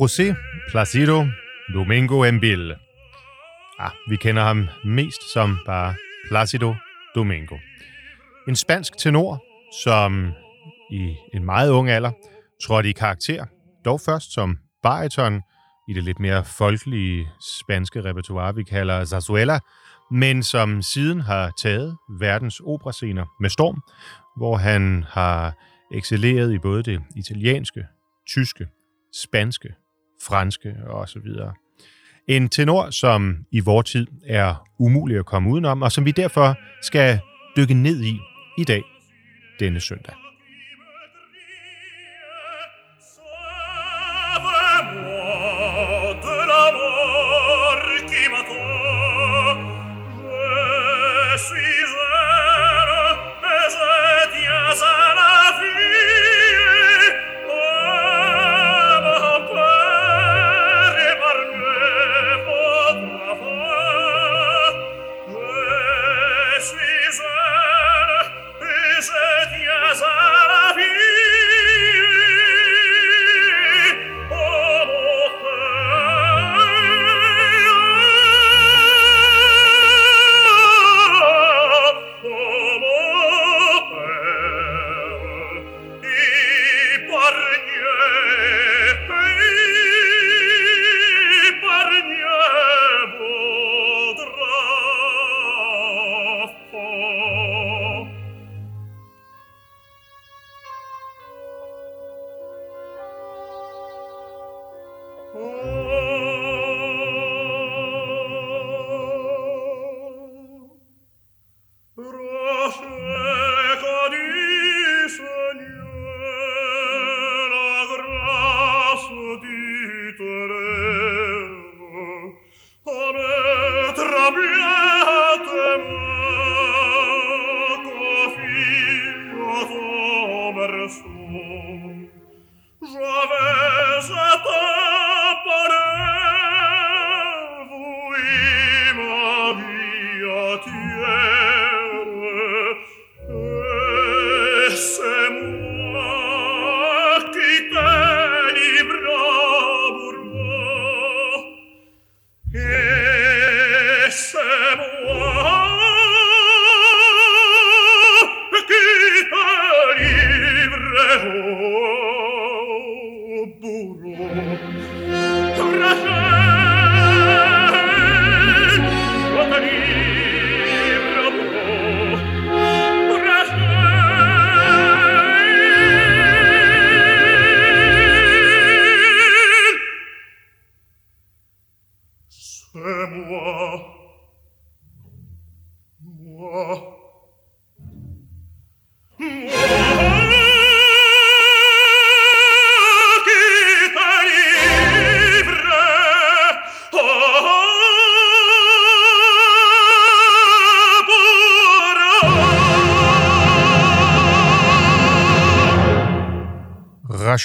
José Placido Domingo Embil. Ah, vi kender ham mest som bare Placido Domingo. En spansk tenor, som i en meget ung alder trådte i karakter, dog først som bariton i det lidt mere folkelige spanske repertoire, vi kalder zarzuela, men som siden har taget verdens operascener med storm, hvor han har excelleret i både det italienske, tyske, spanske, franske og så videre. En tenor, som i vor tid er umulig at komme udenom, og som vi derfor skal dykke ned i i dag, denne søndag.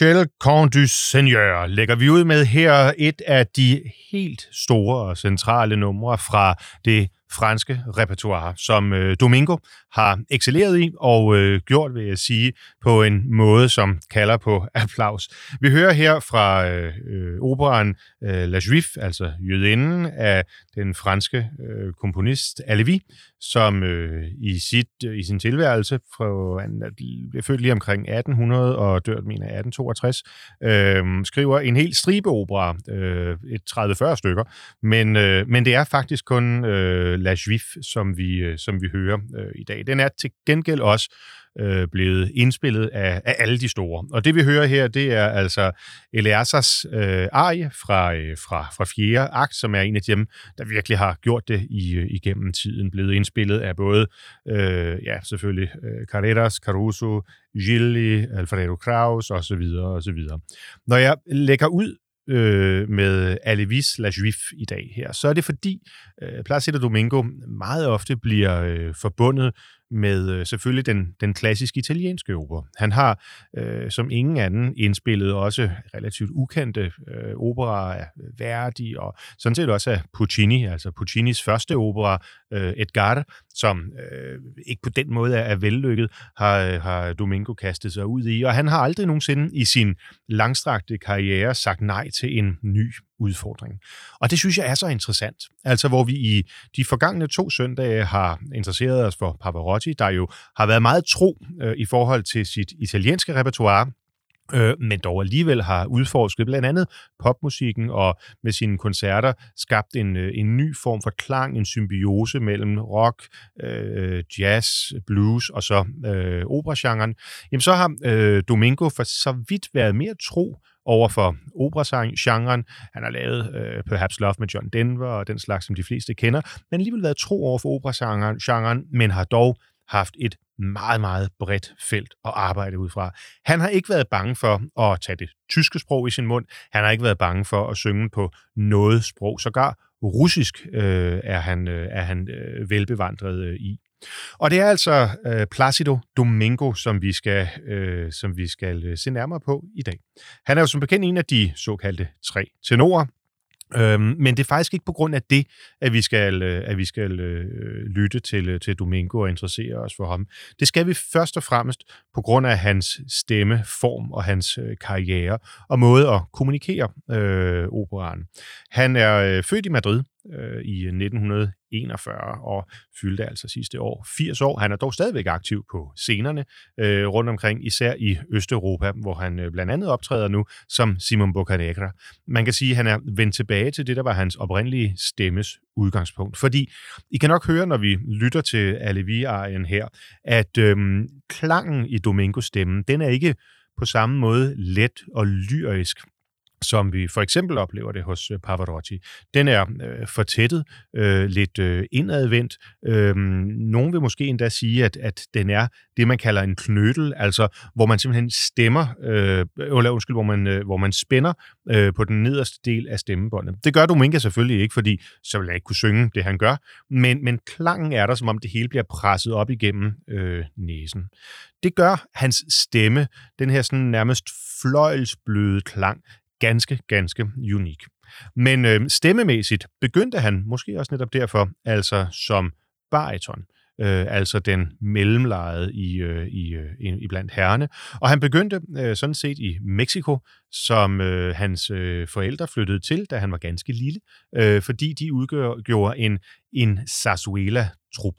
Michel Condu du Seigneur lægger vi ud med her et af de helt store og centrale numre fra det franske repertoire, som øh, Domingo har excelleret i og øh, gjort, vil jeg sige, på en måde, som kalder på applaus. Vi hører her fra øh, øh operan øh, La Juive, altså jødinden af den franske øh, komponist Alevi, som øh, i, sit, øh, i sin tilværelse, fra, han blev født lige omkring 1800 og dør, mener 1862, øh, skriver en hel stribe opera, øh, et 30-40 stykker, men, øh, men det er faktisk kun øh, La Juif, som vi, øh, som vi hører øh, i dag. Den er til gengæld også øh, blevet indspillet af, af alle de store. Og det vi hører her, det er altså Eleazars øh, arie fra, øh, fra, fra fjerde akt, som er en af dem, der virkelig har gjort det i, øh, igennem tiden. Blevet indspillet af både, øh, ja, selvfølgelig øh, Carreras, Caruso, Gilli, Alfredo Kraus osv. osv. Når jeg lægger ud øh, med Alevis La Juif i dag her, så er det fordi øh, Placido Domingo meget ofte bliver øh, forbundet med øh, selvfølgelig den, den klassiske italienske opera. Han har øh, som ingen anden indspillet også relativt ukendte øh, operaer af Verdi og sådan set også af Puccini, altså Puccinis første opera øh, Edgar, som øh, ikke på den måde er, er vellykket, har, øh, har Domingo kastet sig ud i. Og han har aldrig nogensinde i sin langstrakte karriere sagt nej til en ny udfordring. Og det synes jeg er så interessant. Altså hvor vi i de forgangne to søndage har interesseret os for Pavarotti, der jo har været meget tro øh, i forhold til sit italienske repertoire, øh, men dog alligevel har udforsket blandt andet popmusikken og med sine koncerter skabt en, øh, en ny form for klang, en symbiose mellem rock, øh, jazz, blues og så øh, operagenren, jamen så har øh, Domingo for så vidt været mere tro over for operasangeren. Han har lavet øh, Perhaps Love med John Denver og den slags, som de fleste kender, men alligevel været tro over for genren, men har dog haft et meget, meget bredt felt at arbejde ud fra. Han har ikke været bange for at tage det tyske sprog i sin mund. Han har ikke været bange for at synge på noget sprog. Sågar russisk øh, er han, øh, er han øh, velbevandret øh, i. Og det er altså øh, Placido Domingo, som vi skal, øh, som vi skal øh, se nærmere på i dag. Han er jo som bekendt en af de såkaldte tre tenorer, Øhm, men det er faktisk ikke på grund af det, at vi skal, øh, at vi skal øh, lytte til, øh, til Domingo og interessere os for ham. Det skal vi først og fremmest på grund af hans stemmeform og hans øh, karriere og måde at kommunikere øh, operan. Han er øh, født i Madrid øh, i 1941 og fyldte altså sidste år 80 år. Han er dog stadigvæk aktiv på scenerne øh, rundt omkring, især i Østeuropa, hvor han øh, blandt andet optræder nu som Simon Boccanegra. Man kan sige, at han er vendt tilbage til det, der var hans oprindelige stemmes udgangspunkt. Fordi I kan nok høre, når vi lytter til Alevi-arien her, at øh, klangen i Domingos stemme, den er ikke på samme måde let og lyrisk som vi for eksempel oplever det hos øh, Pavarotti. Den er øh, fortættet, øh, lidt øh, indadvendt. Øh, nogen vil måske endda sige, at, at den er det, man kalder en knødel, altså hvor man simpelthen stemmer, øh, eller undskyld, hvor man, øh, hvor man spænder øh, på den nederste del af stemmebåndet. Det gør Dominga selvfølgelig ikke, fordi så vil han ikke kunne synge det, han gør, men, men klangen er der, som om det hele bliver presset op igennem øh, næsen. Det gør hans stemme, den her sådan nærmest fløjlsbløde klang, ganske, ganske unik. Men øh, stemmemæssigt begyndte han, måske også netop derfor, altså som bariton, øh, altså den mellemlejede i, øh, i, øh, i blandt herrene. Og han begyndte øh, sådan set i Mexico, som øh, hans øh, forældre flyttede til, da han var ganske lille, øh, fordi de udgjorde en, en Sazuela-trup.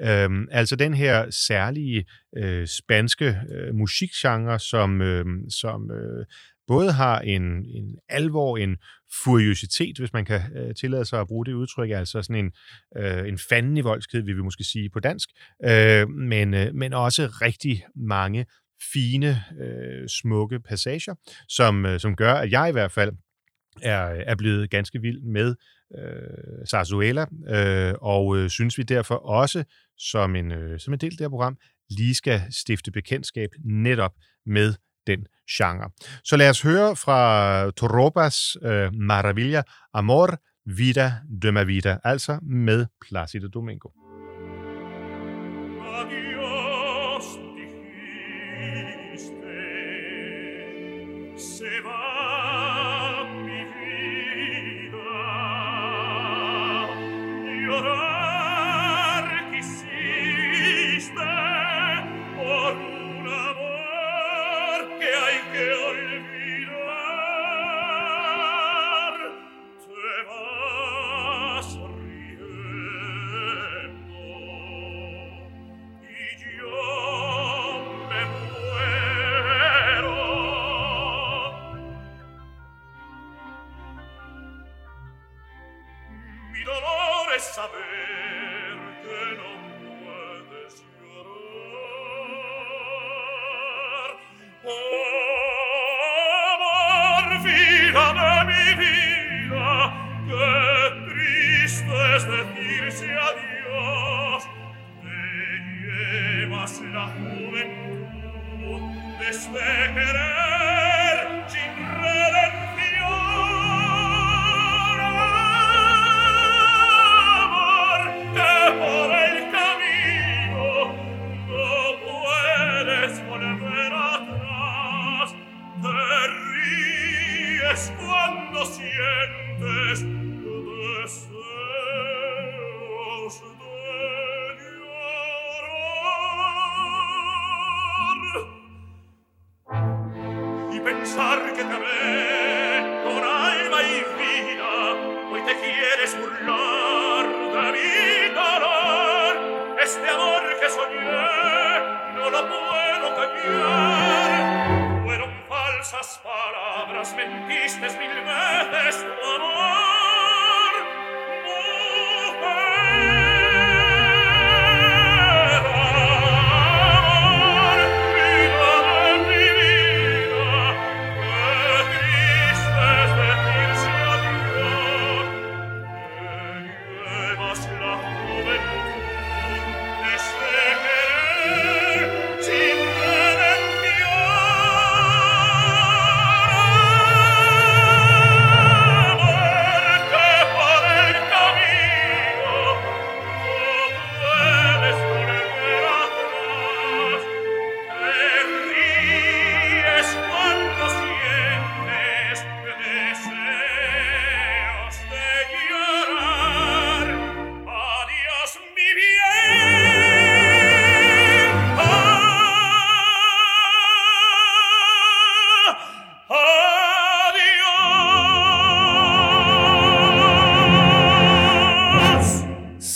Øhm, altså den her særlige øh, spanske øh, musikgenre, som, øh, som øh, både har en, en alvor, en furiositet, hvis man kan øh, tillade sig at bruge det udtryk, altså sådan en, øh, en fanden i voldsked, vi måske sige på dansk, øh, men, øh, men også rigtig mange fine, øh, smukke passager, som, øh, som gør, at jeg i hvert fald er, er blevet ganske vild med øh, Sarzuela, øh, og øh, synes vi derfor også, som en, øh, som en del af det her program, lige skal stifte bekendtskab netop med den genre. Så lad os høre fra Torobas øh, Maravilla Amor, Vida de ma vida, altså med Placido Domingo.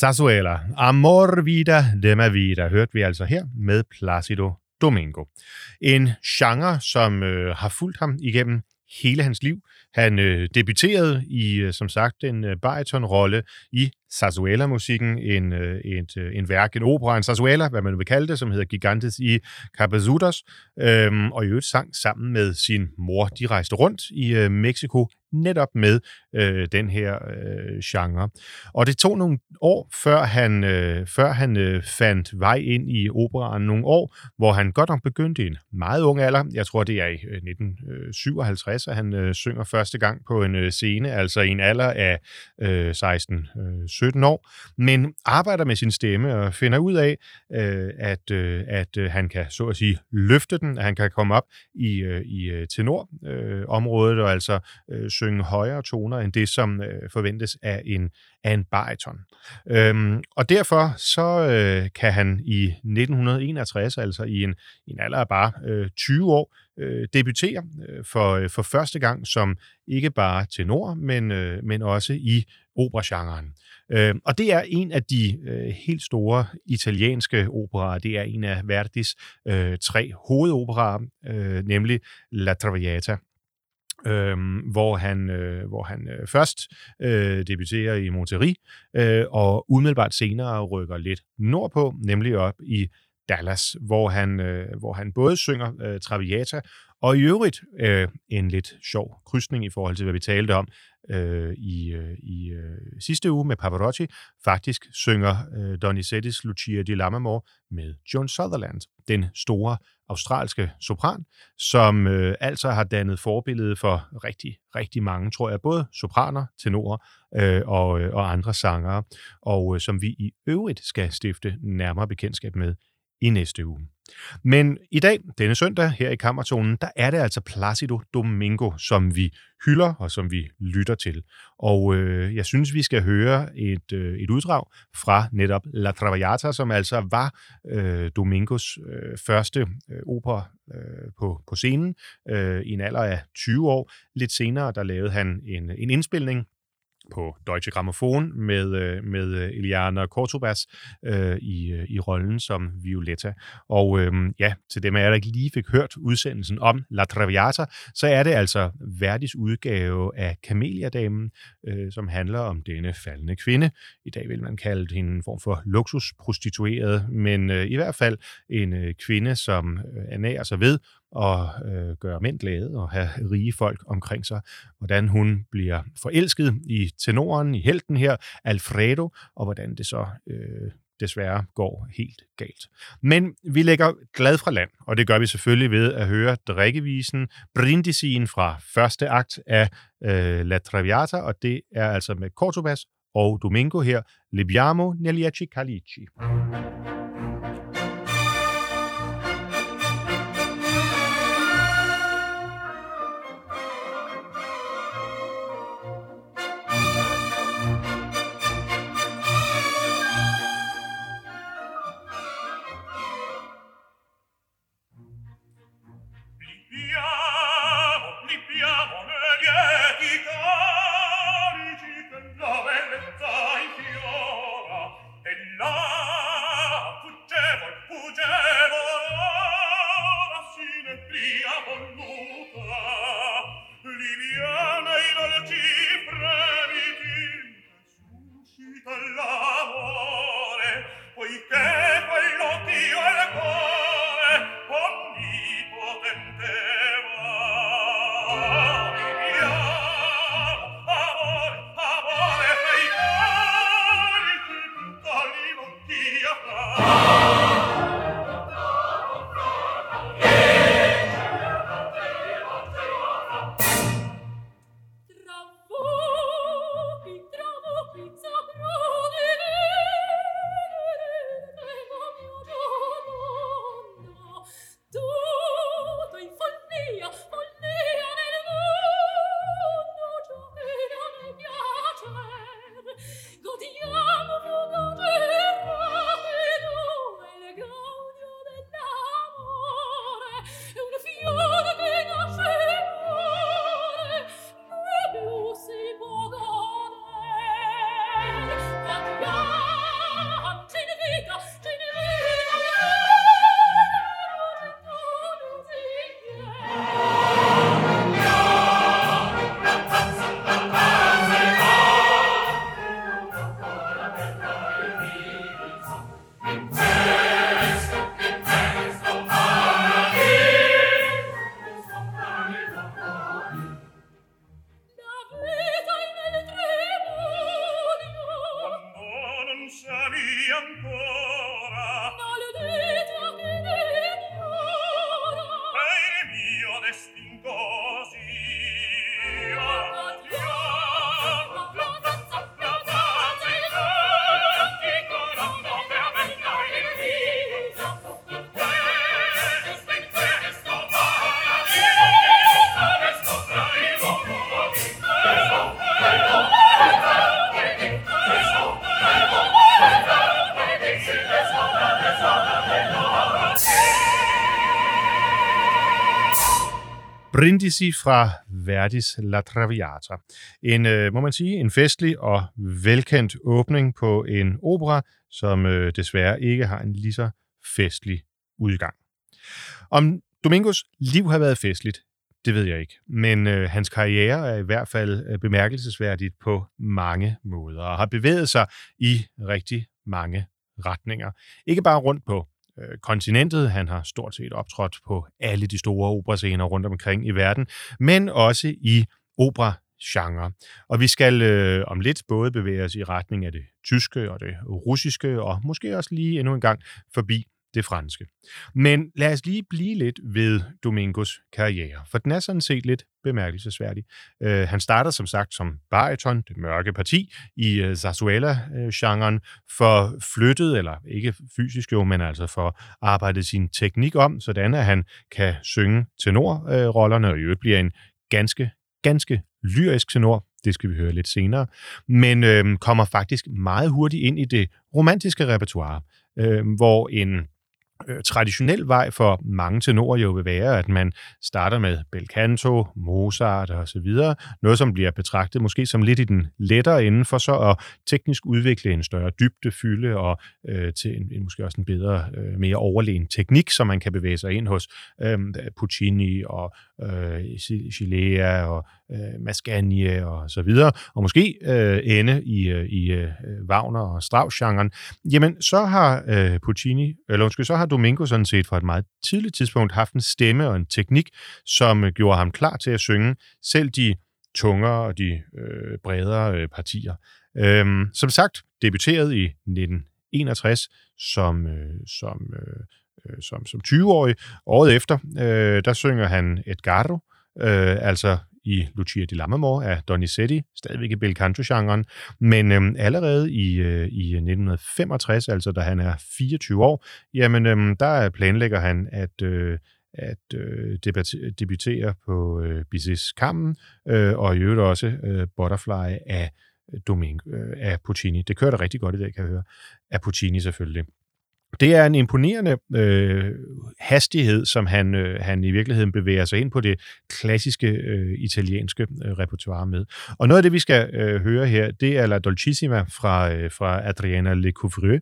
Sassuela, Amor Vida de ma Vida, hørte vi altså her med Placido Domingo. En genre, som øh, har fulgt ham igennem hele hans liv. Han øh, debuterede i, øh, som sagt, en øh, baritonrolle i Sarsuela-musikken, en, øh, et, øh, en værk, en opera, en Sarsuela, hvad man vil kalde det, som hedder Gigantes i Capazudos, øhm, og i øvrigt sang sammen med sin mor. De rejste rundt i øh, Mexico netop med øh, den her øh, genre. Og det tog nogle år, før han, øh, før han øh, fandt vej ind i operaen. Nogle år, hvor han godt nok begyndte i en meget ung alder. Jeg tror, det er i øh, 1957, at han øh, synger første gang på en øh, scene, altså i en alder af øh, øh 17 år. Men arbejder med sin stemme og finder ud af, øh, at, øh, at øh, han kan, så at sige, løfte den, at han kan komme op i, øh, i øh, tenorområdet øh, og altså øh, synge højere toner end det, som øh, forventes af en, af en bariton. Øhm, og derfor så øh, kan han i 1961, altså i en, en alder af bare øh, 20 år, øh, debutere øh, for, øh, for første gang som ikke bare tenor, men, øh, men også i operagenren. Øh, og det er en af de øh, helt store italienske operaer. Det er en af Verdis øh, tre hovedoperaer, øh, nemlig La Traviata øhm, hvor han, øh, hvor han øh, først øh, debuterer i Monterrey, øh, og umiddelbart senere rykker lidt nordpå, nemlig op i Dallas, hvor han, øh, hvor han både synger øh, Traviata, og i øvrigt øh, en lidt sjov krydsning i forhold til, hvad vi talte om øh, i, øh, i øh, sidste uge med Pavarotti, faktisk synger øh, Donizettis Lucia di Lammermoor med John Sutherland, den store australske sopran, som øh, altså har dannet forbillede for rigtig, rigtig mange, tror jeg, både sopraner, tenorer øh, og, øh, og andre sangere, og øh, som vi i øvrigt skal stifte nærmere bekendtskab med i næste uge. Men i dag, denne søndag, her i Kammertonen, der er det altså Placido Domingo, som vi hylder og som vi lytter til. Og øh, jeg synes, vi skal høre et, øh, et uddrag fra netop La Traviata, som altså var øh, Domingos øh, første øh, opera øh, på, på scenen øh, i en alder af 20 år. Lidt senere, der lavede han en, en indspilning på Deutsche Grammophon med, øh, med øh, Eliana Cortobas øh, i, øh, i rollen som Violetta. Og øh, ja, til dem af jer, der ikke lige fik hørt udsendelsen om La Traviata, så er det altså Verdis udgave af Kameliadamen, øh, som handler om denne faldende kvinde. I dag vil man kalde hende en form for luksusprostitueret, men øh, i hvert fald en øh, kvinde, som øh, ernærer sig ved og øh, gøre mænd glade og have rige folk omkring sig. Hvordan hun bliver forelsket i tenoren, i helten her, Alfredo, og hvordan det så øh, desværre går helt galt. Men vi lægger glad fra land, og det gør vi selvfølgelig ved at høre drikkevisen Brindisien fra første akt af øh, La Traviata, og det er altså med Cortobas og Domingo her, Libiamo Neliaci Calici. Brindisi fra Verdis La Traviata. En, øh, må man sige, en festlig og velkendt åbning på en opera, som øh, desværre ikke har en lige så festlig udgang. Om Domingos liv har været festligt, det ved jeg ikke. Men øh, hans karriere er i hvert fald øh, bemærkelsesværdigt på mange måder, og har bevæget sig i rigtig mange retninger. Ikke bare rundt på øh, kontinentet. Han har stort set optrådt på alle de store operascener rundt omkring i verden, men også i opera genre. Og vi skal øh, om lidt både bevæge os i retning af det tyske og det russiske, og måske også lige endnu en gang forbi det franske. Men lad os lige blive lidt ved Domingos karriere, for den er sådan set lidt bemærkelsesværdig. Uh, han starter som sagt som bariton, det mørke parti, i uh, zarzuela-genren, for flyttet, eller ikke fysisk jo, men altså for arbejdet sin teknik om, sådan at han kan synge tenorrollerne, og i øvrigt bliver en ganske, ganske lyrisk tenor, det skal vi høre lidt senere, men øh, kommer faktisk meget hurtigt ind i det romantiske repertoire, øh, hvor en øh, traditionel vej for mange tenorer jo vil være, at man starter med bel canto, Mozart og så videre, noget som bliver betragtet måske som lidt i den lettere ende, for så at teknisk udvikle en større dybde, fylde og øh, til en, en, måske også en bedre, øh, mere overlegen teknik, som man kan bevæge sig ind hos øh, Puccini og øh, Chilea og øh, Mascagni og så videre, og måske øh, ende i, øh, i øh, Wagner og Strauss-genren, jamen så har øh, Puccini, eller undskyld, så har Domingo sådan set fra et meget tidligt tidspunkt haft en stemme og en teknik, som øh, gjorde ham klar til at synge selv de tungere og de øh, bredere øh, partier. Øhm, som sagt, debuteret i 1961 som, øh, som, øh, øh som, som 20-årig. Året efter, øh, der synger han Edgardo, øh, altså i Lucia di Lammermoor af Donizetti, stadigvæk i bel canto-genren, men øhm, allerede i, øh, i 1965, altså da han er 24 år, jamen øhm, der planlægger han at øh, at øh, debutere på øh, Bizets Kammen, øh, og i øvrigt også øh, Butterfly af Domingo, øh, af Puccini. Det kører da rigtig godt i dag, kan jeg høre. Af Puccini selvfølgelig. Det er en imponerende øh, hastighed, som han, øh, han i virkeligheden bevæger sig ind på det klassiske øh, italienske øh, repertoire med. Og noget af det, vi skal øh, høre her, det er La Dolcissima fra, øh, fra Adriana Lecouvreur,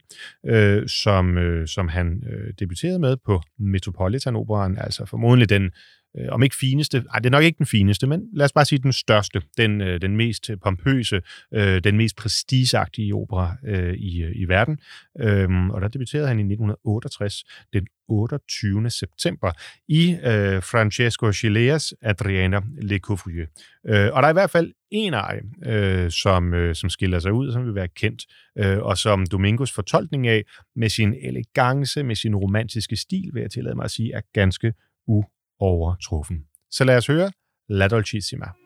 øh, som, øh, som han øh, debuterede med på Metropolitan-operan, altså formodentlig den øh, om ikke fineste, nej, det er nok ikke den fineste, men lad os bare sige den største, den, øh, den mest pompøse, øh, den mest prestigeagtige opera øh, i, øh, i verden. Øhm, og der debuterede han i 1968, den 28. september, i øh, Francesco Chileas Adriana Le Couvrier. Øh, og der er i hvert fald en ej, øh, som, øh, som skiller sig ud, som vil være kendt, øh, og som Domingos fortolkning af, med sin elegance, med sin romantiske stil, vil jeg tillade mig at sige, er ganske u overtruffen. Så lad os høre La Dolcissima.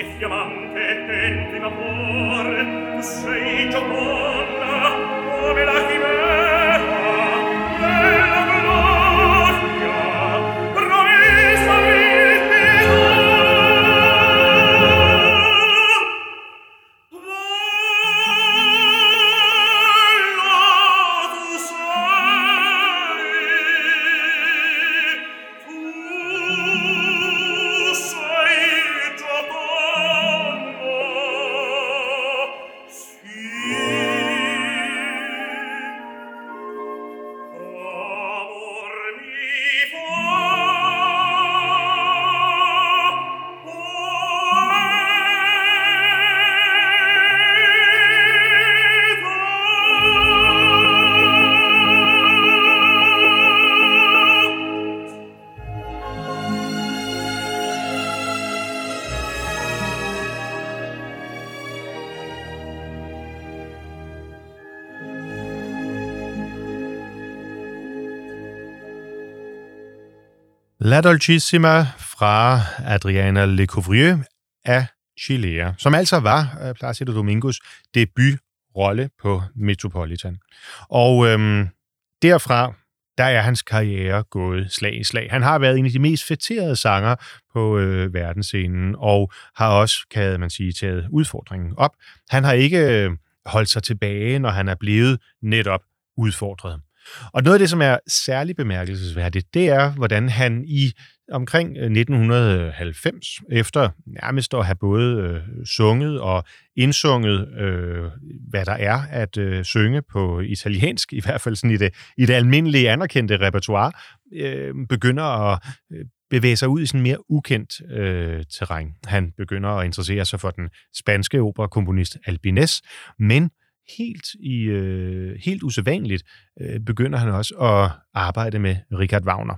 e fiammante e tentriva cuore tu sei gioconda come la chimera. Dolcissima fra Adriana Lecouvreur af Chilea, som altså var øh, Placido Domingos debutrolle på Metropolitan. Og øhm, derfra, der er hans karriere gået slag i slag. Han har været en af de mest fætterede sanger på øh, verdensscenen, og har også, kan man sige, taget udfordringen op. Han har ikke øh, holdt sig tilbage, når han er blevet netop udfordret. Og noget af det, som er særlig bemærkelsesværdigt, det er, hvordan han i omkring øh, 1990, efter nærmest at have både øh, sunget og indsunget, øh, hvad der er at øh, synge på italiensk, i hvert fald sådan i det, i det almindelige anerkendte repertoire, øh, begynder at øh, bevæge sig ud i sådan mere ukendt øh, terræn. Han begynder at interessere sig for den spanske operakomponist Albinés, men helt, i, øh, helt usædvanligt øh, begynder han også at arbejde med Richard Wagner.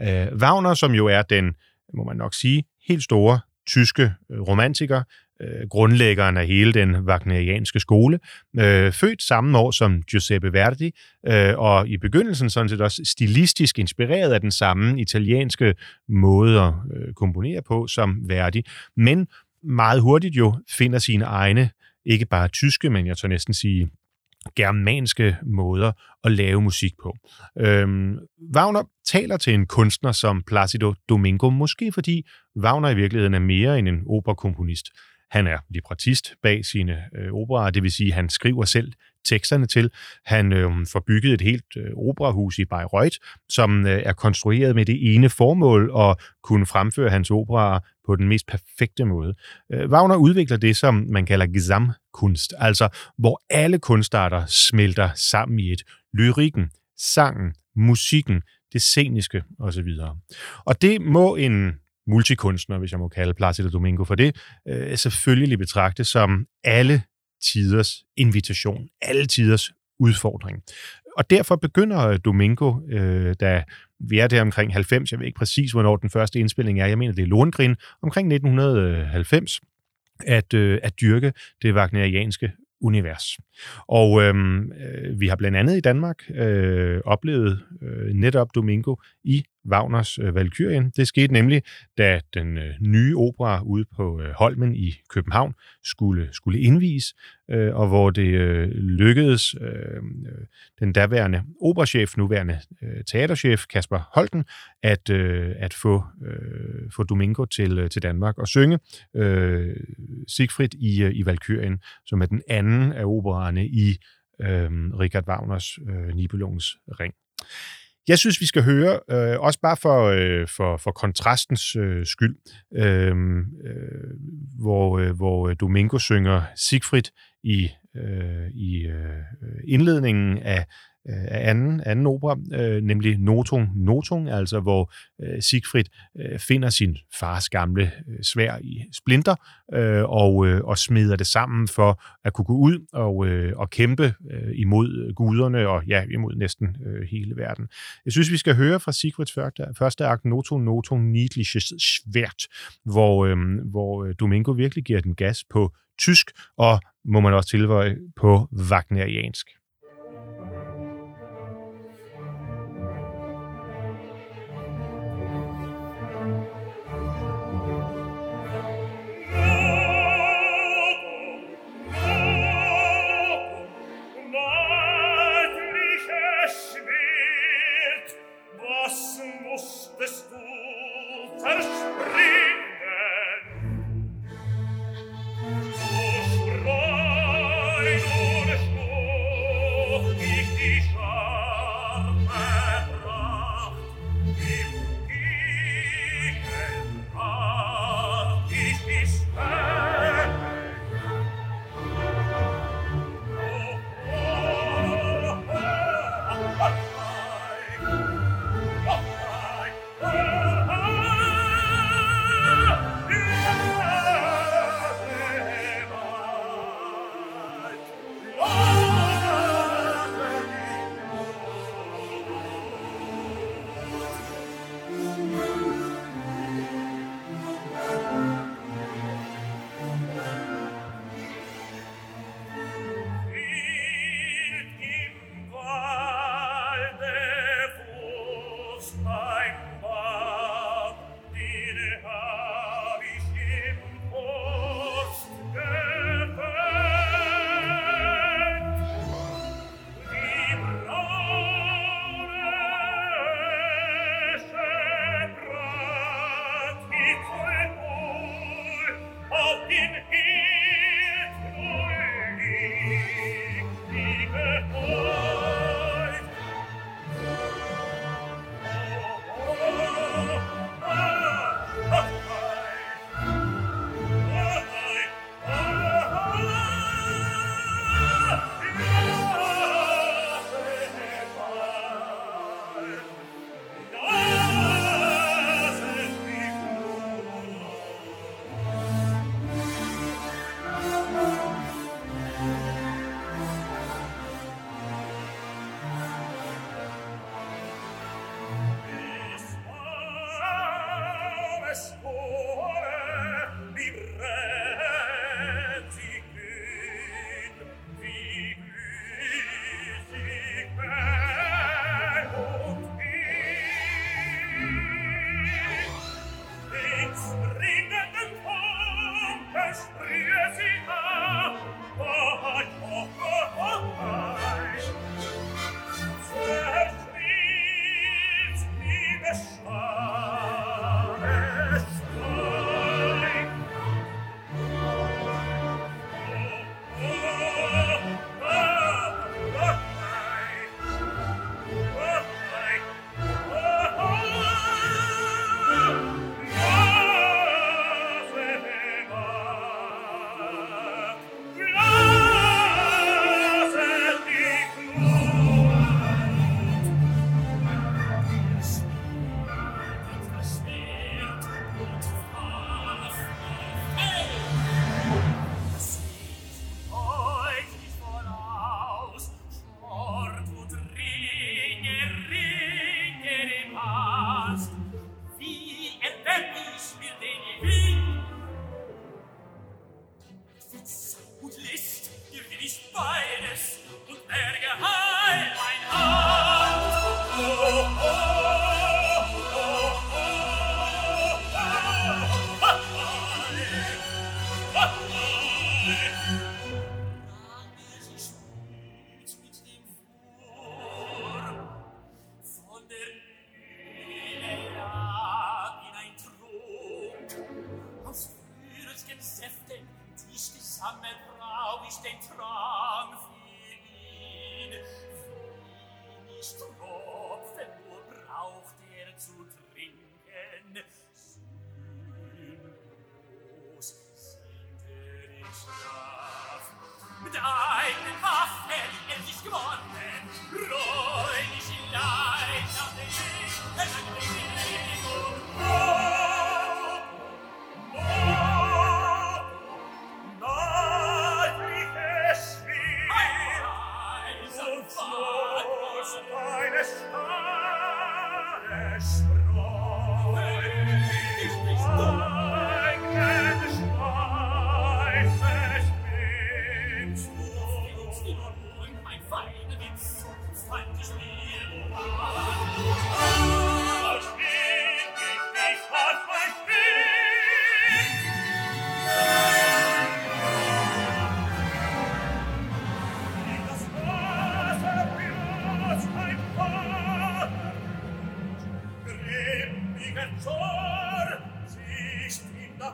Øh, Wagner, som jo er den, må man nok sige, helt store tyske øh, romantiker, øh, grundlæggeren af hele den wagnerianske skole, øh, født samme år som Giuseppe Verdi, øh, og i begyndelsen sådan set også stilistisk inspireret af den samme italienske måde at øh, komponere på som Verdi, men meget hurtigt jo finder sine egne ikke bare tyske, men jeg tør næsten sige germanske måder at lave musik på. Øhm, Wagner taler til en kunstner som Placido Domingo, måske fordi Wagner i virkeligheden er mere end en operakomponist. Han er librettist bag sine øh, operaer, det vil sige, at han skriver selv teksterne til. Han øh, får bygget et helt øh, operahus i Bayreuth, som øh, er konstrueret med det ene formål at kunne fremføre hans operaer på den mest perfekte måde. Øh, Wagner udvikler det, som man kalder Gesamtkunst, altså hvor alle kunstarter smelter sammen i et. Lyrikken, sangen, musikken, det sceniske osv. Og det må en multikunstner, hvis jeg må kalde Placido Domingo for det, øh, selvfølgelig betragtes som alle tiders invitation, alle tiders udfordring. Og derfor begynder øh, Domingo, øh, da vi er der omkring 90, jeg ved ikke præcis, hvornår den første indspilling er, jeg mener, det er Lohengrin, omkring 1990, at, øh, at dyrke det wagnerianske univers. Og øhm, øh, vi har blandt andet i Danmark øh, oplevet øh, netop Domingo i Wagners øh, Valkyrien. Det skete nemlig, da den øh, nye opera ude på øh, Holmen i København skulle, skulle indvies, øh, og hvor det øh, lykkedes øh, øh, den daværende operachef, nuværende øh, teaterchef Kasper Holten, at, øh, at få, øh, få Domingo til, øh, til Danmark og synge øh, Siegfried i, øh, i Valkyrien, som er den anden af operaerne i øh, Richard Wagners øh, Nibelungens Ring. Jeg synes, vi skal høre, øh, også bare for, øh, for, for kontrastens øh, skyld, øh, øh, hvor, øh, hvor Domingo synger Siegfried i, øh, i øh, indledningen af Øh, af anden, anden opera, øh, nemlig Notung Notung, altså hvor øh, Siegfried øh, finder sin fars gamle øh, svær i splinter øh, og, øh, og smider det sammen for at kunne gå ud og, øh, og kæmpe øh, imod guderne og ja, imod næsten øh, hele verden. Jeg synes, vi skal høre fra Siegfrieds første, første akt, Notung Notung Niedliches Svært, hvor, øh, hvor øh, Domingo virkelig giver den gas på tysk og, må man også tilføje, på wagneriansk.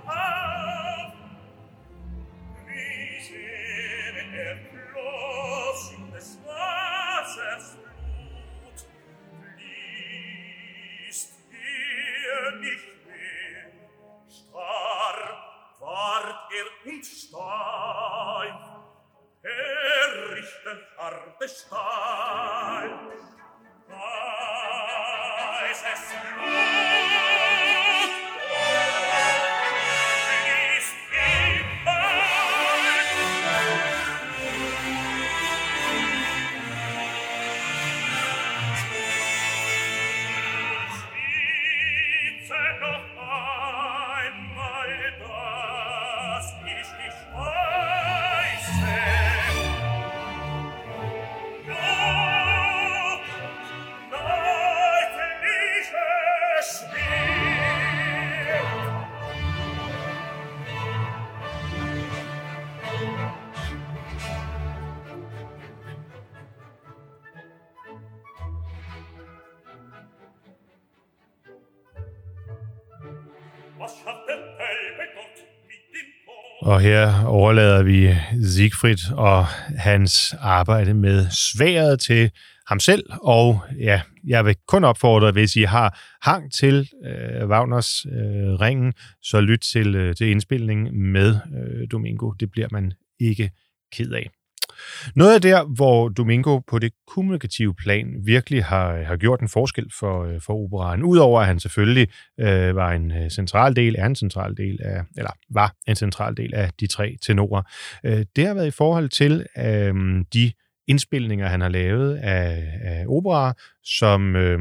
Oh! Og her overlader vi Siegfried og hans arbejde med sværet til ham selv, og ja, jeg vil kun opfordre, hvis I har hang til øh, Wagners øh, ringen, så lyt til, øh, til indspilningen med øh, Domingo. Det bliver man ikke ked af. Noget af der, hvor Domingo på det kommunikative plan virkelig har, har gjort en forskel for, øh, for operaen, udover at han selvfølgelig øh, var en øh, central del, er en central del af, eller var en central del af de tre tenorer, øh, det har været i forhold til øh, de indspilninger, han har lavet af, af operaer, som, øh,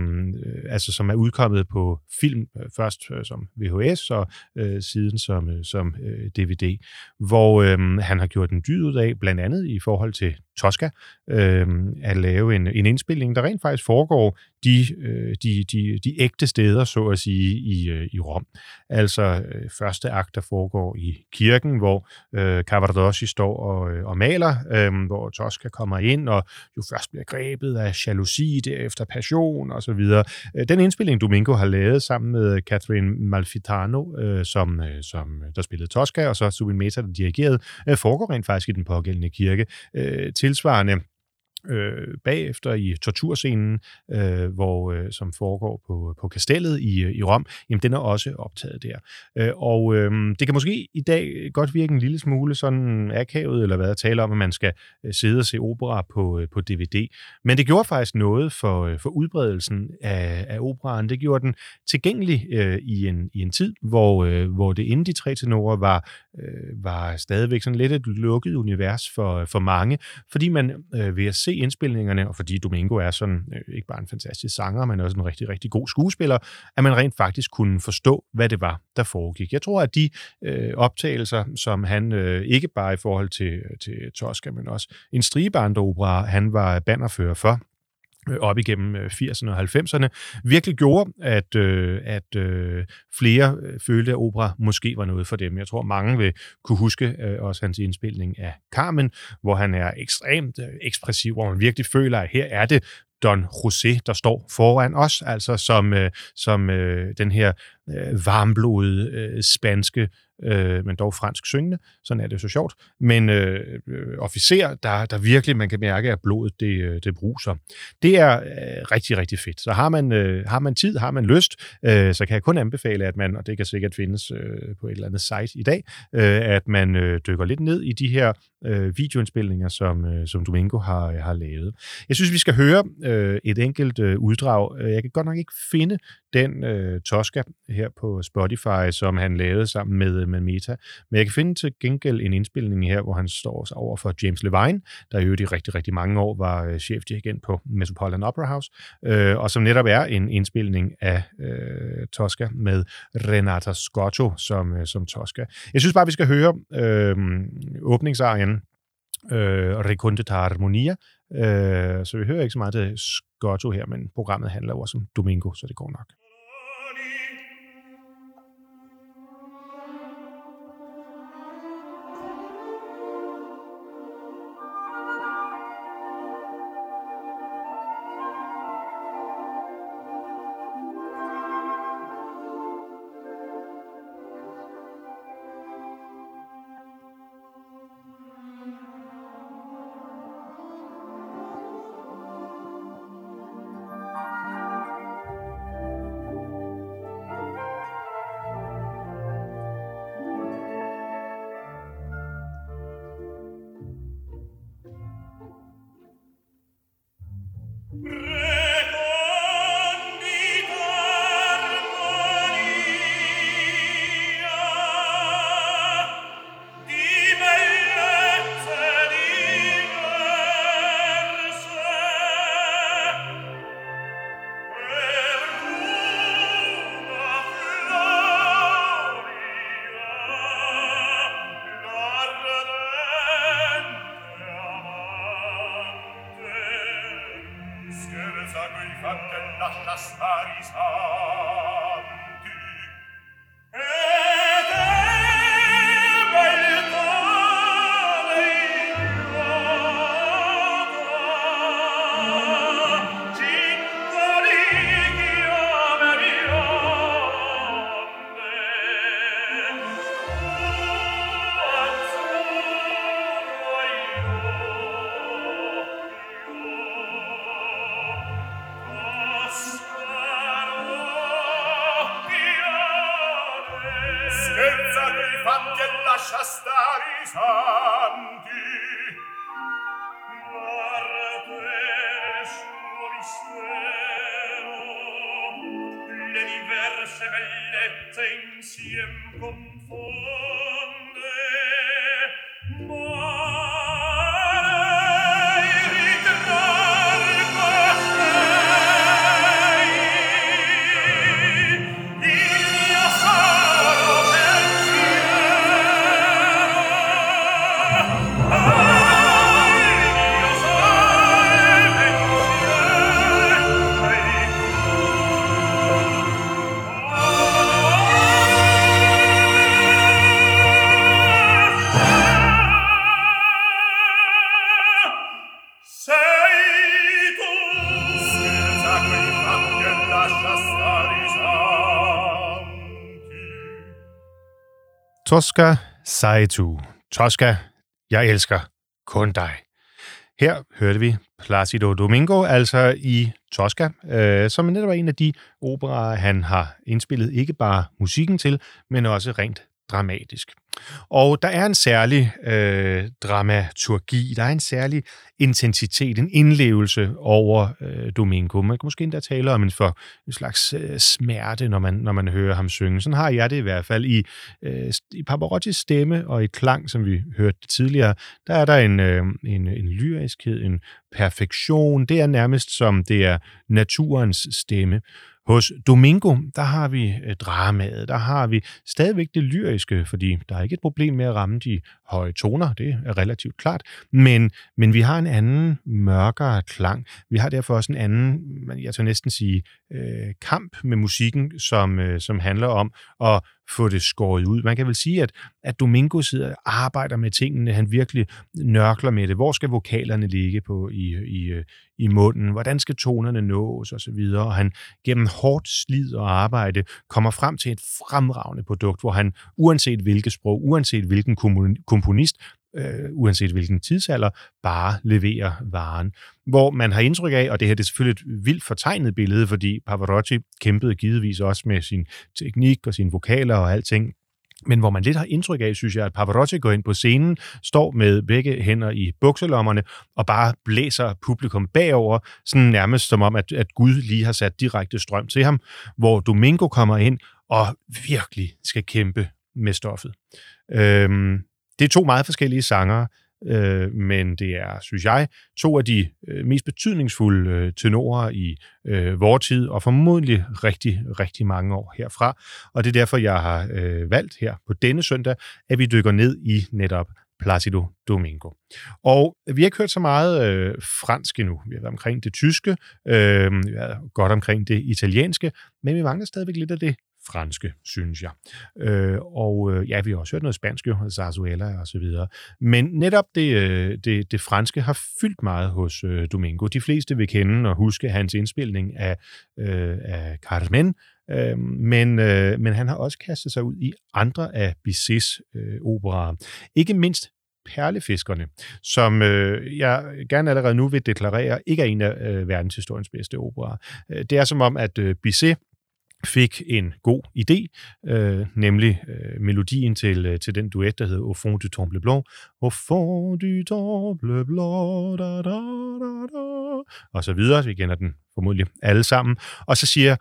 altså, som er udkommet på film, øh, først øh, som VHS og øh, siden som, øh, som øh, DVD, hvor øh, han har gjort en dyd ud af, blandt andet i forhold til Tosca, øh, at lave en, en indspilning, der rent faktisk foregår de, øh, de, de, de ægte steder, så at sige, i, øh, i Rom. Altså øh, første akt, der foregår i kirken, hvor øh, Cavaradossi står og, og maler, øh, hvor Tosca kommer ind og jo først bliver grebet af jalousi, derefter passion og så videre. Den indspilling, Domingo har lavet sammen med Catherine Malfitano, øh, som, øh, som der spillede Tosca, og så Subin Meta, der dirigerede, øh, foregår rent faktisk i den pågældende kirke. Øh, tilsvarende øh, bagefter i torturscenen, øh, hvor, øh, som foregår på, på kastellet i, øh, i Rom, jamen den er også optaget der. Øh, og øh, det kan måske i dag godt virke en lille smule sådan akavet, eller hvad at tale om, at man skal øh, sidde og se opera på, øh, på DVD. Men det gjorde faktisk noget for, for udbredelsen af, af operaen. Det gjorde den tilgængelig øh, i, en, i en tid, hvor, øh, hvor det inden de tre tenorer var, øh, var stadigvæk sådan lidt et lukket univers for, for mange, fordi man øh, ved at se indspilningerne, og fordi Domingo er sådan øh, ikke bare en fantastisk sanger, men også en rigtig, rigtig god skuespiller, at man rent faktisk kunne forstå, hvad det var, der foregik. Jeg tror, at de øh, optagelser, som han øh, ikke bare i forhold til, til Tosca, men også en stribe andre opera, han var bannerfører for, Øh, op igennem øh, 80'erne og 90'erne, virkelig gjorde, at, øh, at øh, flere øh, følte, at opera måske var noget for dem. Jeg tror, mange vil kunne huske øh, også hans indspilning af Carmen, hvor han er ekstremt øh, ekspressiv, hvor man virkelig føler, at her er det Don José, der står foran os, altså som, øh, som øh, den her øh, varmblodede øh, spanske øh, men dog fransk syngende. Sådan er det så sjovt. Men øh, øh, officer, der, der virkelig man kan mærke, at blodet det, øh, det bruser. Det er øh, rigtig, rigtig fedt. Så har man, øh, har man tid, har man lyst, øh, så kan jeg kun anbefale, at man, og det kan sikkert findes øh, på et eller andet site i dag, øh, at man øh, dykker lidt ned i de her øh, videoindspilninger, som, øh, som Domingo har, øh, har lavet. Jeg synes, vi skal høre øh, et enkelt øh, uddrag. Jeg kan godt nok ikke finde den øh, Tosca her på Spotify, som han lavede sammen med, med Meta, men jeg kan finde til gengæld en indspilning her, hvor han står over for James Levine, der jo i rigtig, rigtig mange år var øh, chefdirigent på Metropolitan Opera House, øh, og som netop er en indspilning af øh, Tosca med Renata Scotto som, øh, som Tosca. Jeg synes bare, vi skal høre øh, åbningsarien øh, Recondita Harmonia. Øh, så vi hører ikke så meget til Scotto her, men programmet handler jo også om Domingo, så det går nok. diverse bellezze insiem confon Tosca, jeg elsker kun dig. Her hørte vi Placido Domingo, altså i Tosca, øh, som netop er en af de operaer, han har indspillet ikke bare musikken til, men også rent dramatisk. Og der er en særlig øh, dramaturgi, der er en særlig intensitet, en indlevelse over øh, Domingo. Man kan måske endda tale om en, for, en slags øh, smerte, når man, når man hører ham synge. Sådan har jeg det i hvert fald i, øh, i Pavarottis stemme og i klang, som vi hørte tidligere. Der er der en, øh, en, en lyriskhed, en perfektion. Det er nærmest som det er naturens stemme. Hos Domingo, der har vi øh, dramaet, der har vi stadigvæk det lyriske, fordi der er ikke et problem med at ramme de høje toner, det er relativt klart, men, men vi har en anden mørkere klang. Vi har derfor også en anden, jeg tør næsten sige, øh, kamp med musikken, som, øh, som handler om at få det skåret ud. Man kan vel sige, at, at Domingo sidder og arbejder med tingene, han virkelig nørkler med det. Hvor skal vokalerne ligge på i, i, øh, i munden? Hvordan skal tonerne nås? Og så videre. Og han gennem hårdt slid og arbejde kommer frem til et fremragende produkt, hvor han uanset hvilket sprog, uanset hvilken komponist, øh, uanset hvilken tidsalder, bare leverer varen. Hvor man har indtryk af, og det her det er selvfølgelig et vildt fortegnet billede, fordi Pavarotti kæmpede givetvis også med sin teknik og sine vokaler og alting, men hvor man lidt har indtryk af, synes jeg, at Pavarotti går ind på scenen, står med begge hænder i bukselommerne og bare blæser publikum bagover, sådan nærmest som om, at, at Gud lige har sat direkte strøm til ham, hvor Domingo kommer ind og virkelig skal kæmpe med stoffet. Øhm, det er to meget forskellige sanger, øh, men det er, synes jeg, to af de øh, mest betydningsfulde øh, tenorer i øh, vores tid, og formodentlig rigtig, rigtig mange år herfra. Og det er derfor, jeg har øh, valgt her på denne søndag, at vi dykker ned i netop Placido Domingo. Og vi har ikke hørt så meget øh, fransk endnu. Vi har været omkring det tyske, øh, vi har været godt omkring det italienske, men vi mangler stadigvæk lidt af det franske, synes jeg. Øh, og øh, ja, vi har også hørt noget spansk, jo, Zarzuela og så videre. Men netop det, øh, det, det franske har fyldt meget hos øh, Domingo. De fleste vil kende og huske hans indspilning af, øh, af Carmen, øh, men, øh, men han har også kastet sig ud i andre af Bizets øh, operaer. Ikke mindst Perlefiskerne, som øh, jeg gerne allerede nu vil deklarere, ikke er en af øh, verdenshistoriens bedste operaer. Øh, det er som om, at øh, Bizet fik en god idé, øh, nemlig øh, melodien til, øh, til den duet, der hedder Au fond du temple blanc. Au fond du temple blanc, da, da, da, da, og så videre. Vi kender den formodentlig alle sammen. Og så siger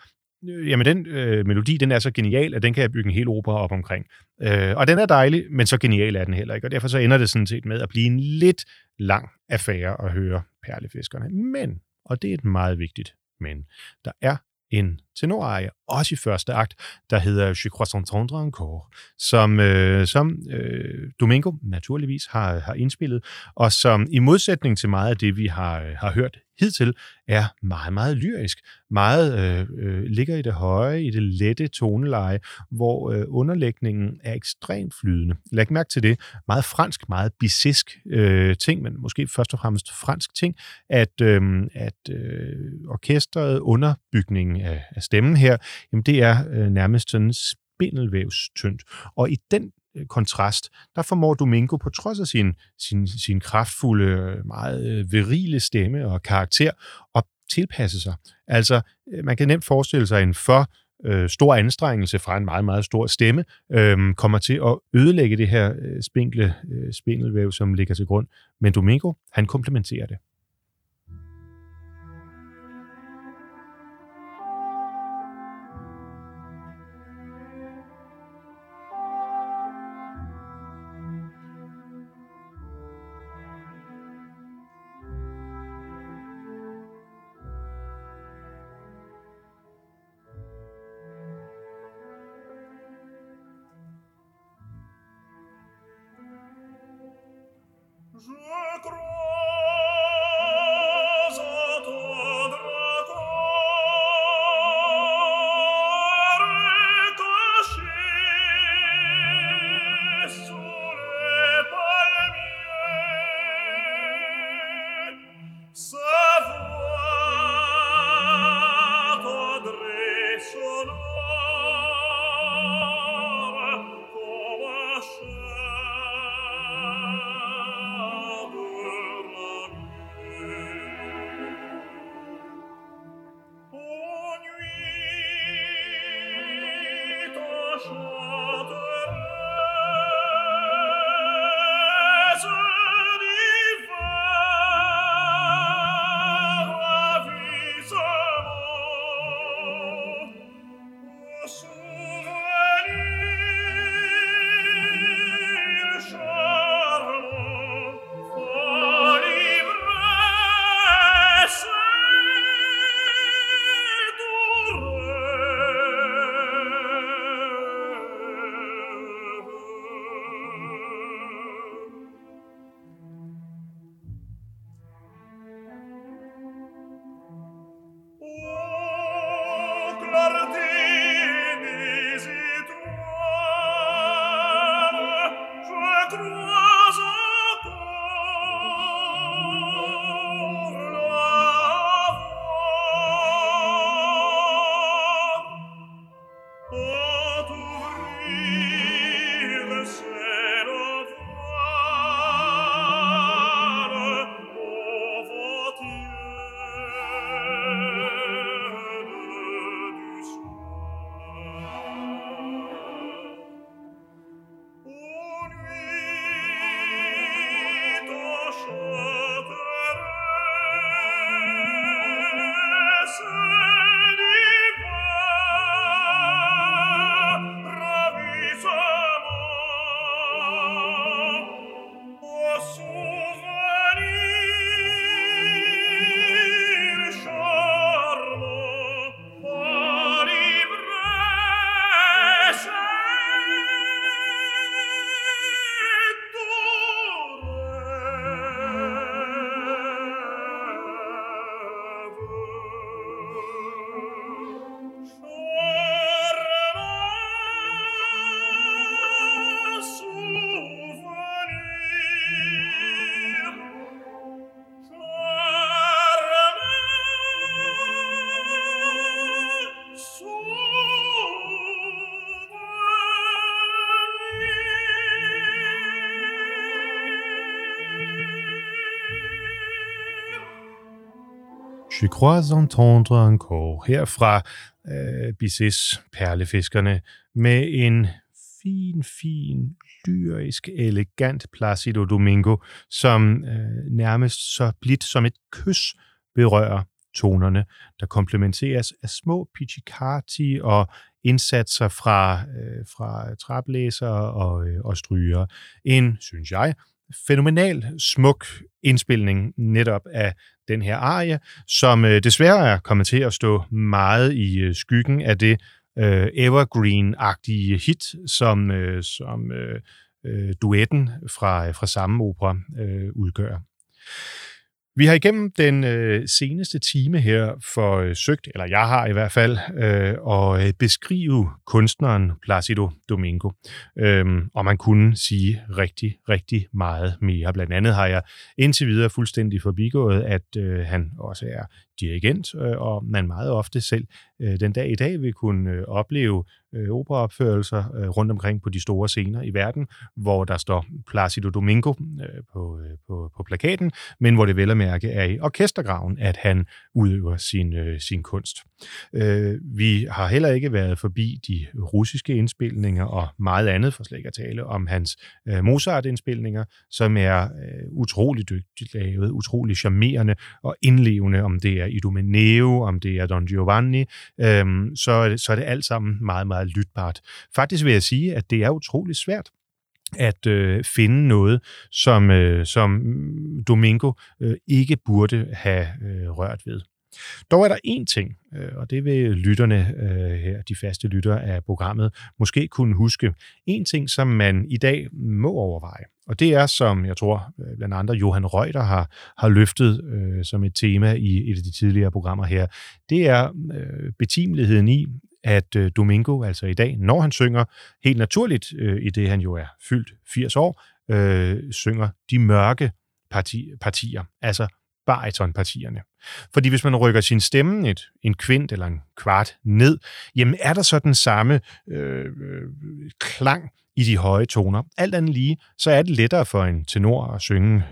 øh, jamen den øh, melodi, den er så genial, at den kan jeg bygge en hel opera op omkring. Øh, og den er dejlig, men så genial er den heller ikke, og derfor så ender det sådan set med at blive en lidt lang affære at høre perlefiskerne. Men, og det er et meget vigtigt men, der er en tenorarie, også i første akt, der hedder Je crois entendre encore, som, øh, som øh, Domingo naturligvis har, har indspillet, og som i modsætning til meget af det, vi har, øh, har hørt hidtil, er meget, meget lyrisk. Meget øh, øh, ligger i det høje, i det lette toneleje, hvor øh, underlægningen er ekstremt flydende. Læg mærke til det. Meget fransk, meget bisisk øh, ting, men måske først og fremmest fransk ting, at, øh, at øh, orkestret, underbygningen af, af stemmen her, jamen det er øh, nærmest sådan spindelvævstyndt. Og i den øh, kontrast, der formår Domingo på trods af sin, sin, sin kraftfulde, meget øh, virile stemme og karakter at tilpasse sig. Altså, øh, man kan nemt forestille sig en for øh, stor anstrengelse fra en meget, meget stor stemme, øh, kommer til at ødelægge det her øh, spinkle øh, spindelvæv, som ligger til grund. Men Domingo, han komplementerer det. же кровь. Je crois entendre encore her fra øh, Bizets Perlefiskerne med en fin, fin, lyrisk, elegant Placido Domingo, som øh, nærmest så blidt som et kys berører tonerne, der komplementeres af små pizzicati og indsatser fra, øh, fra traplæser og, øh, og stryger. En, synes jeg, fænomenal smuk indspilning netop af den her arie, som øh, desværre er kommet til at stå meget i øh, skyggen af det øh, evergreen-agtige hit, som, øh, som øh, øh, duetten fra, fra samme opera øh, udgør. Vi har igennem den øh, seneste time her forsøgt, øh, eller jeg har i hvert fald, øh, at øh, beskrive kunstneren Placido Domingo. Øhm, og man kunne sige rigtig, rigtig meget mere. Blandt andet har jeg indtil videre fuldstændig forbigået, at øh, han også er dirigent, øh, og man meget ofte selv øh, den dag i dag vil kunne øh, opleve øh, operaopførelser øh, rundt omkring på de store scener i verden, hvor der står Placido Domingo øh, på, øh, på, på plakaten, men hvor det vel at mærke er i orkestergraven, at han udøver sin, øh, sin kunst. Øh, vi har heller ikke været forbi de russiske indspilninger og meget andet, for slet ikke at tale om hans øh, Mozart-indspilninger, som er øh, utrolig dygtigt lavet, utrolig charmerende og indlevende, om det er Idomeneo, om det er Don Giovanni, øhm, så, er det, så er det alt sammen meget, meget lytbart. Faktisk vil jeg sige, at det er utrolig svært at øh, finde noget, som, øh, som Domingo øh, ikke burde have øh, rørt ved. Dog er der én ting, øh, og det vil lytterne øh, her, de faste lyttere af programmet, måske kunne huske. En ting, som man i dag må overveje, og det er, som jeg tror øh, blandt andre Johan Reuter har, har løftet øh, som et tema i et af de tidligere programmer her, det er øh, betimeligheden i, at øh, Domingo altså i dag, når han synger, helt naturligt, øh, i det han jo er fyldt 80 år, øh, synger de mørke parti, partier, altså baritonpartierne. Fordi hvis man rykker sin stemme et, en kvint eller en kvart ned, jamen er der så den samme øh, øh klang i de høje toner. Alt andet lige, så er det lettere for en tenor at synge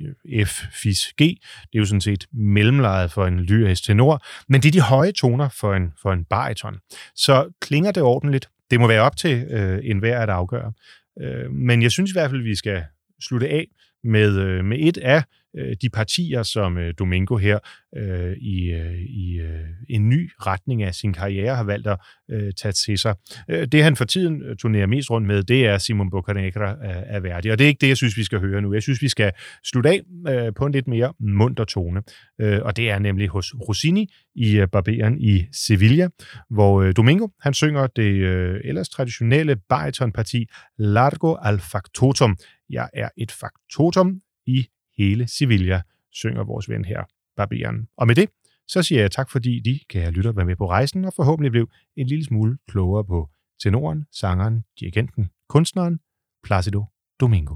øh, F, Fis, G. Det er jo sådan set mellemlejet for en lyrisk tenor, men det er de høje toner for en, for en bariton. Så klinger det ordentligt. Det må være op til øh, enhver at afgøre. Øh, men jeg synes i hvert fald, at vi skal slutte af med, øh, med et af øh, de partier, som øh, Domingo her øh, i, øh, i øh, en ny retning af sin karriere har valgt at øh, tage til sig. Øh, det han for tiden øh, turnerer mest rundt med, det er Simon Boccanegra af, af Verdi, og det er ikke det, jeg synes, vi skal høre nu. Jeg synes, vi skal slutte af øh, på en lidt mere munter tone, øh, og det er nemlig hos Rossini i øh, Barberen i Sevilla, hvor øh, Domingo, han synger det øh, ellers traditionelle baritonparti Largo al factotum. Jeg er et factotum i hele Sevilla, synger vores ven her, Barberen. Og med det, så siger jeg tak, fordi de, kan jeg lytte være med på rejsen, og forhåbentlig blev en lille smule klogere på tenoren, sangeren, dirigenten, kunstneren, Placido Domingo.